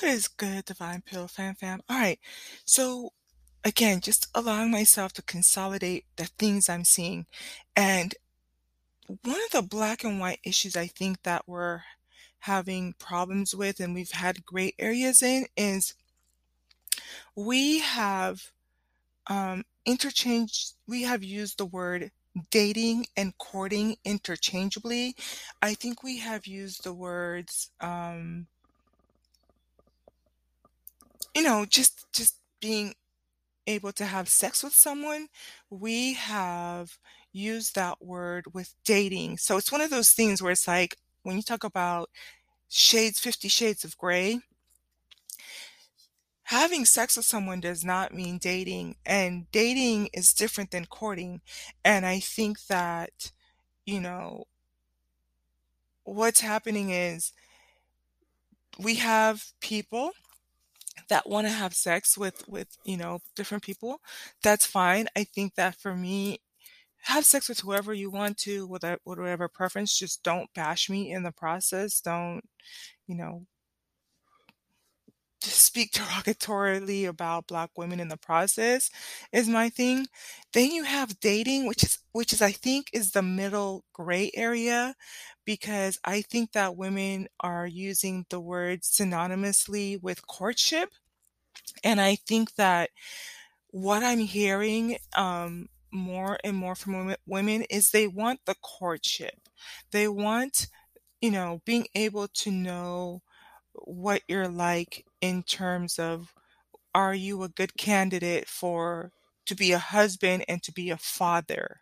What is good, Divine Pill Fam Fam? All right. So, again, just allowing myself to consolidate the things I'm seeing. And one of the black and white issues I think that we're having problems with and we've had great areas in is we have um, interchanged, we have used the word dating and courting interchangeably. I think we have used the words, um, you know, just just being able to have sex with someone. We have used that word with dating. So it's one of those things where it's like when you talk about shades, 50 shades of gray, having sex with someone does not mean dating, and dating is different than courting. And I think that, you know, what's happening is we have people that want to have sex with with you know different people that's fine. I think that for me have sex with whoever you want to with whatever preference just don't bash me in the process don't you know speak derogatorily about black women in the process is my thing. Then you have dating which is which is i think is the middle gray area because i think that women are using the word synonymously with courtship. And i think that what i'm hearing um, more and more from women is they want the courtship. They want you know being able to know what you're like in terms of are you a good candidate for to be a husband and to be a father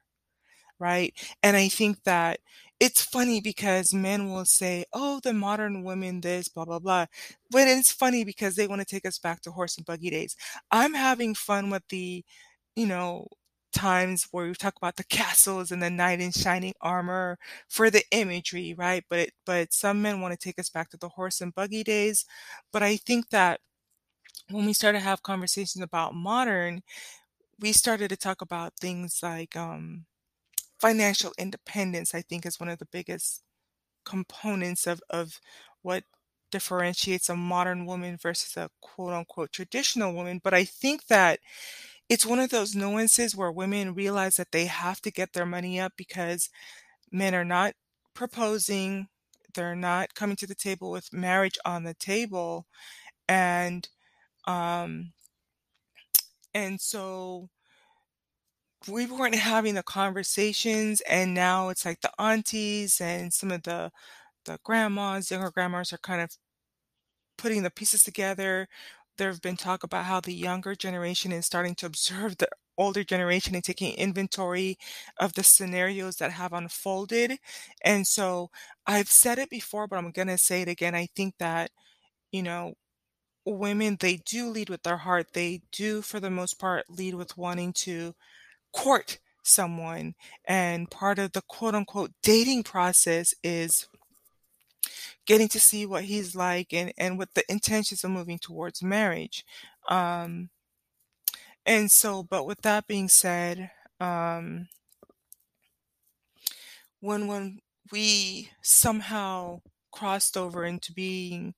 right? And i think that it's funny because men will say oh the modern women this blah blah blah but it's funny because they want to take us back to horse and buggy days. I'm having fun with the you know times where we talk about the castles and the knight in shining armor for the imagery, right? But but some men want to take us back to the horse and buggy days. But I think that when we started to have conversations about modern, we started to talk about things like um, financial independence. I think is one of the biggest components of of what differentiates a modern woman versus a quote unquote traditional woman. But I think that it's one of those nuances where women realize that they have to get their money up because men are not proposing, they're not coming to the table with marriage on the table. And um and so we weren't having the conversations and now it's like the aunties and some of the the grandmas, younger grandmas are kind of putting the pieces together there have been talk about how the younger generation is starting to observe the older generation and taking inventory of the scenarios that have unfolded. And so I've said it before, but I'm going to say it again. I think that, you know, women, they do lead with their heart. They do, for the most part, lead with wanting to court someone. And part of the quote unquote dating process is getting to see what he's like and, and with the intentions of moving towards marriage. Um, and so, but with that being said, um, when when we somehow crossed over into being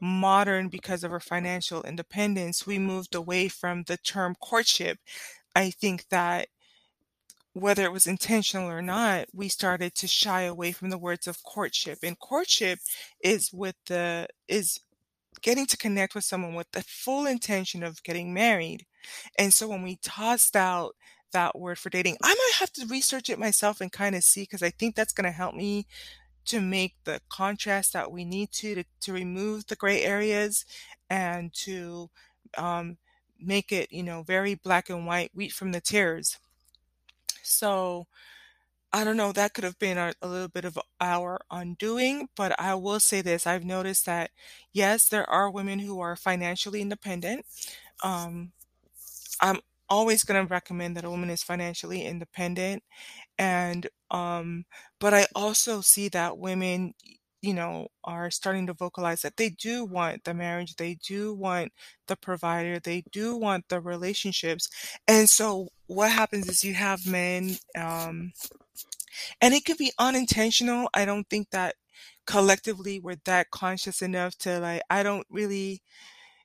modern because of our financial independence, we moved away from the term courtship. I think that whether it was intentional or not, we started to shy away from the words of courtship. And courtship is with the is getting to connect with someone with the full intention of getting married. And so when we tossed out that word for dating, I might have to research it myself and kind of see because I think that's going to help me to make the contrast that we need to to, to remove the gray areas and to um, make it you know very black and white wheat from the tares so I don't know, that could have been a, a little bit of our undoing, but I will say this. I've noticed that, yes, there are women who are financially independent. Um, I'm always going to recommend that a woman is financially independent. And, um, but I also see that women, you know, are starting to vocalize that they do want the marriage, they do want the provider, they do want the relationships. And so what happens is you have men, um, and it could be unintentional. I don't think that collectively we're that conscious enough to like I don't really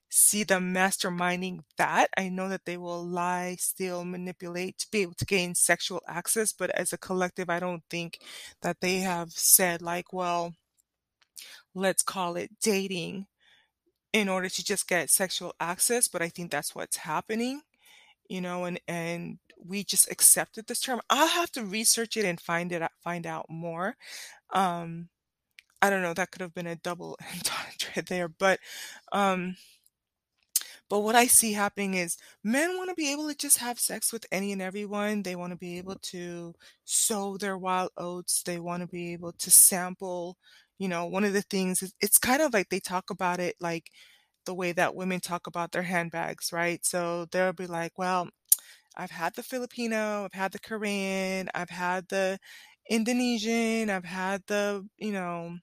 see them masterminding that. I know that they will lie, steal, manipulate to be able to gain sexual access, but as a collective, I don't think that they have said like, well, let's call it dating in order to just get sexual access, but I think that's what's happening, you know, and and we just accepted this term. I'll have to research it and find it find out more. Um, I don't know, that could have been a double entendre there, but um but what I see happening is men want to be able to just have sex with any and everyone. They want to be able to sow their wild oats. They want to be able to sample. You know, one of the things is it's kind of like they talk about it like the way that women talk about their handbags, right? So they'll be like, well, I've had the Filipino, I've had the Korean, I've had the Indonesian, I've had the, you know,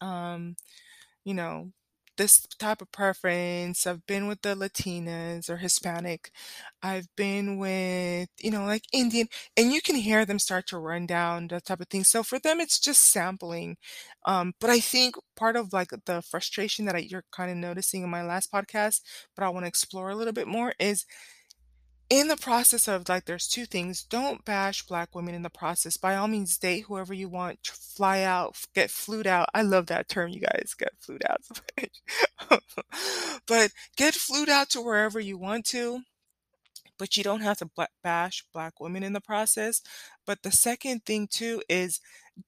um, you know, this type of preference. I've been with the Latinas or Hispanic. I've been with, you know, like Indian, and you can hear them start to run down that type of thing. So for them, it's just sampling. Um, but I think part of like the frustration that I, you're kind of noticing in my last podcast, but I want to explore a little bit more is in the process of like there's two things don't bash black women in the process. By all means date whoever you want fly out get flued out. I love that term you guys get flued out. But get flued out to wherever you want to but you don't have to bash black women in the process. But the second thing too is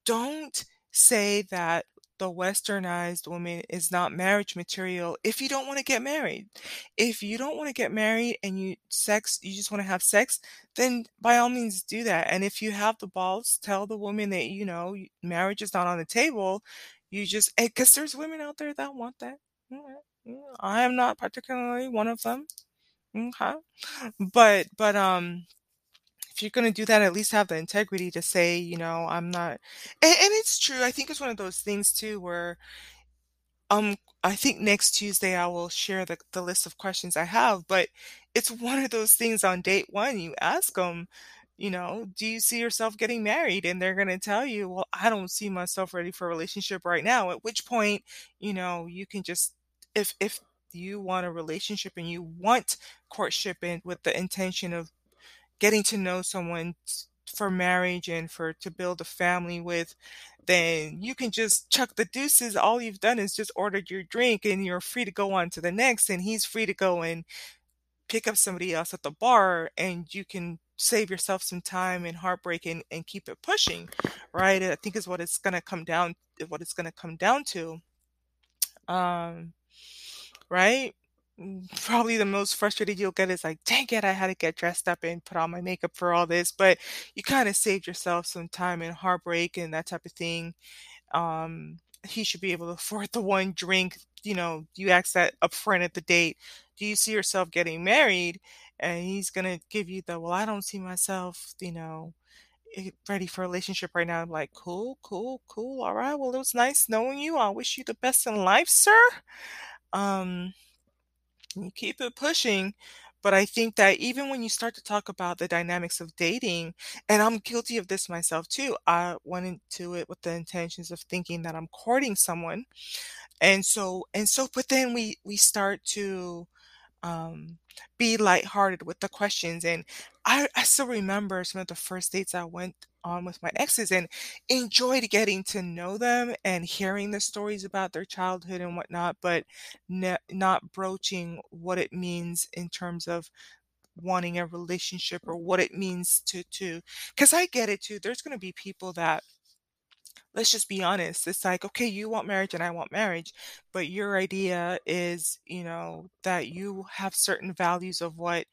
don't say that the westernized woman is not marriage material if you don't want to get married. If you don't want to get married and you sex you just want to have sex, then by all means do that. And if you have the balls, tell the woman that you know marriage is not on the table. You just because there's women out there that want that. I am not particularly one of them. Okay. But but um if you're going to do that, at least have the integrity to say, you know, I'm not. And, and it's true. I think it's one of those things too where, um, I think next Tuesday I will share the, the list of questions I have, but it's one of those things on date one, you ask them, you know, do you see yourself getting married? And they're going to tell you, well, I don't see myself ready for a relationship right now. At which point, you know, you can just, if, if, you want a relationship and you want courtship and with the intention of getting to know someone for marriage and for to build a family with, then you can just chuck the deuces. All you've done is just ordered your drink and you're free to go on to the next and he's free to go and pick up somebody else at the bar and you can save yourself some time and heartbreak and, and keep it pushing right? I think is what it's going to come down what it's going to come down to. Um right probably the most frustrated you'll get is like, dang it, I had to get dressed up and put on my makeup for all this. But you kind of saved yourself some time and heartbreak and that type of thing. Um, he should be able to afford the one drink. You know, you ask that up front at the date. Do you see yourself getting married? And he's gonna give you the well, I don't see myself, you know, ready for a relationship right now. I'm like, cool, cool, cool. All right. Well, it was nice knowing you. I wish you the best in life, sir. Um, you keep it pushing. But I think that even when you start to talk about the dynamics of dating, and I'm guilty of this myself too, I went into it with the intentions of thinking that I'm courting someone. And so, and so, but then we, we start to, um, be lighthearted with the questions. And I, I still remember some of the first dates I went on with my exes and enjoyed getting to know them and hearing the stories about their childhood and whatnot, but ne- not broaching what it means in terms of wanting a relationship or what it means to to because I get it too. There's going to be people that let's just be honest. It's like, okay, you want marriage and I want marriage, but your idea is, you know, that you have certain values of what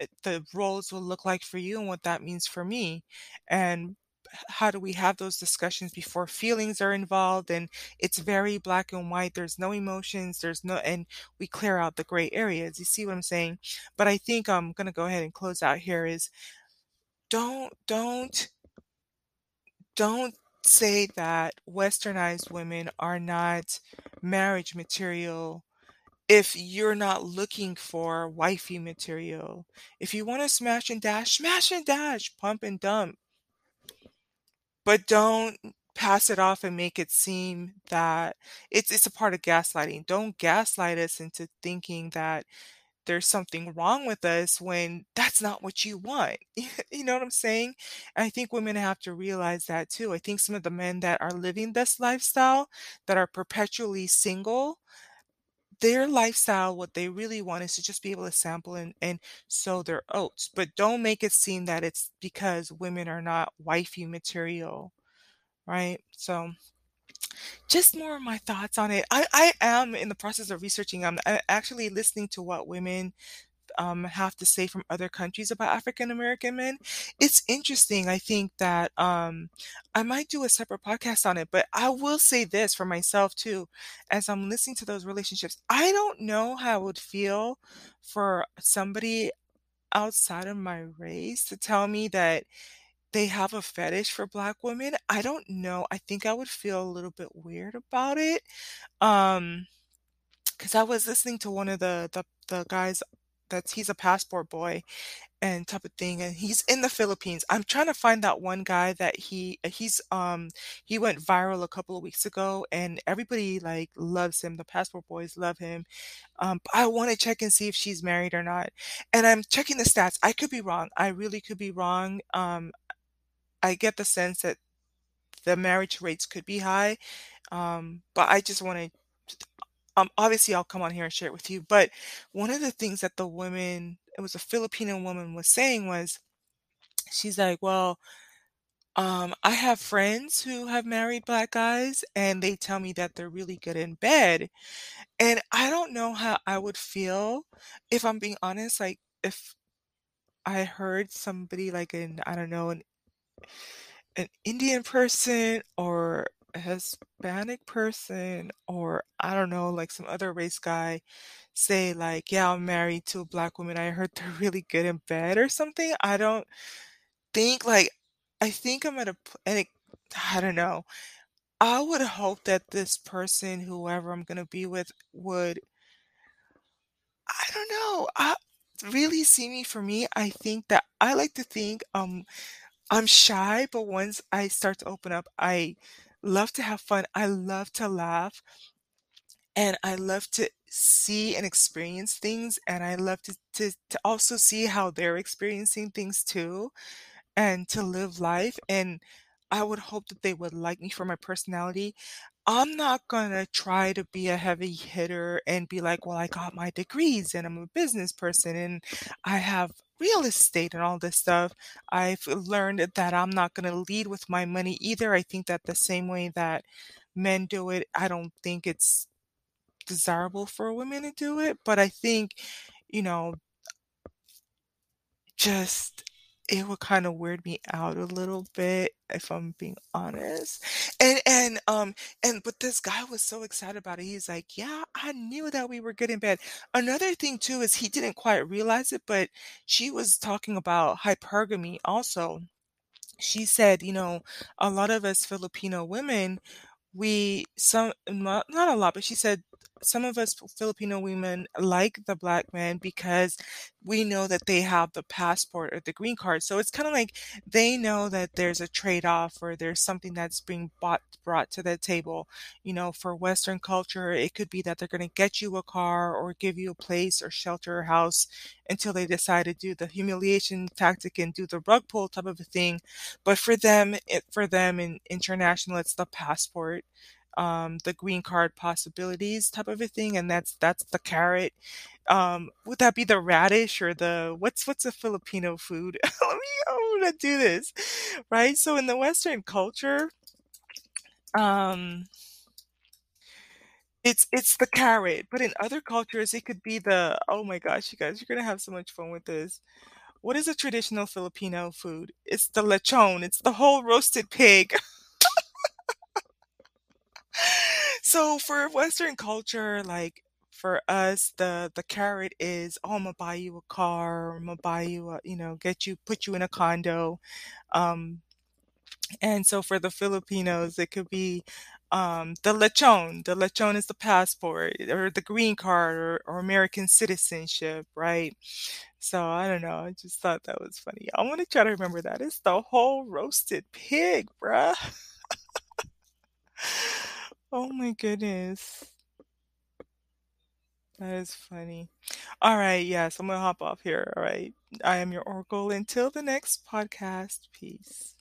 eh, the roles will look like for you and what that means for me. And how do we have those discussions before feelings are involved and it's very black and white there's no emotions there's no and we clear out the gray areas you see what i'm saying but i think i'm going to go ahead and close out here is don't don't don't say that westernized women are not marriage material if you're not looking for wifey material. If you want to smash and dash, smash and dash, pump and dump. But don't pass it off and make it seem that it's it's a part of gaslighting. Don't gaslight us into thinking that there's something wrong with us when that's not what you want. You know what I'm saying? And I think women have to realize that too. I think some of the men that are living this lifestyle, that are perpetually single, their lifestyle, what they really want is to just be able to sample and, and sow their oats. But don't make it seem that it's because women are not wifey material, right? So just more of my thoughts on it. I, I am in the process of researching. I'm uh, actually listening to what women um, have to say from other countries about African American men. It's interesting. I think that um, I might do a separate podcast on it, but I will say this for myself too. As I'm listening to those relationships, I don't know how it would feel for somebody outside of my race to tell me that they have a fetish for black women. I don't know. I think I would feel a little bit weird about it. Um, because I was listening to one of the the the guys that's he's a passport boy and type of thing and he's in the Philippines. I'm trying to find that one guy that he he's um he went viral a couple of weeks ago and everybody like loves him. The passport boys love him. Um I want to check and see if she's married or not. And I'm checking the stats. I could be wrong. I really could be wrong. Um I get the sense that the marriage rates could be high. Um, but I just want to, um, obviously I'll come on here and share it with you. But one of the things that the woman, it was a Filipino woman was saying was, she's like, well, um, I have friends who have married black guys and they tell me that they're really good in bed. And I don't know how I would feel if I'm being honest, like if I heard somebody like in, I don't know, an an Indian person or a Hispanic person or I don't know, like some other race guy say like, "Yeah, I'm married to a black woman. I heard they're really good in bed," or something. I don't think like I think I'm at a and it I don't know. I would hope that this person, whoever I'm gonna be with, would I don't know, I really see me for me, I think that I like to think, um I'm shy, but once I start to open up, I love to have fun. I love to laugh and I love to see and experience things. And I love to, to, to also see how they're experiencing things too and to live life. And I would hope that they would like me for my personality. I'm not gonna try to be a heavy hitter and be like, well, I got my degrees and I'm a business person and I have real estate and all this stuff. I've learned that I'm not gonna lead with my money either. I think that the same way that men do it, I don't think it's desirable for women to do it. But I think, you know, just it would kind of weird me out a little bit if I'm being honest. And and um and but this guy was so excited about it. He's like, "Yeah, I knew that we were good in bed." Another thing too is he didn't quite realize it, but she was talking about hypergamy also. She said, you know, a lot of us Filipino women we some not not a lot, but she said some of us Filipino women like the black man because we know that they have the passport or the green card. So it's kind of like they know that there's a trade-off or there's something that's being bought brought to the table. You know, for Western culture, it could be that they're going to get you a car or give you a place or shelter or house until they decide to do the humiliation tactic and do the rug pull type of a thing. But for them, it, for them in international, it's the passport um, the green card possibilities type of a thing, and that's that's the carrot. Um, would that be the radish or the what's what's a Filipino food? Let me I'm gonna do this, right? So in the Western culture, um, it's it's the carrot, but in other cultures, it could be the oh my gosh, you guys, you're gonna have so much fun with this. What is a traditional Filipino food? It's the lechon. It's the whole roasted pig. So for Western culture, like for us, the the carrot is, oh, I'm gonna buy you a car, I'm gonna buy you a, you know, get you, put you in a condo. Um, and so for the Filipinos, it could be um, the lechon. The lechon is the passport or the green card or, or American citizenship, right? So I don't know. I just thought that was funny. I want to try to remember that. It's the whole roasted pig, bruh. Oh my goodness. That is funny. All right, yes, I'm gonna hop off here. All right. I am your Oracle. Until the next podcast. Peace.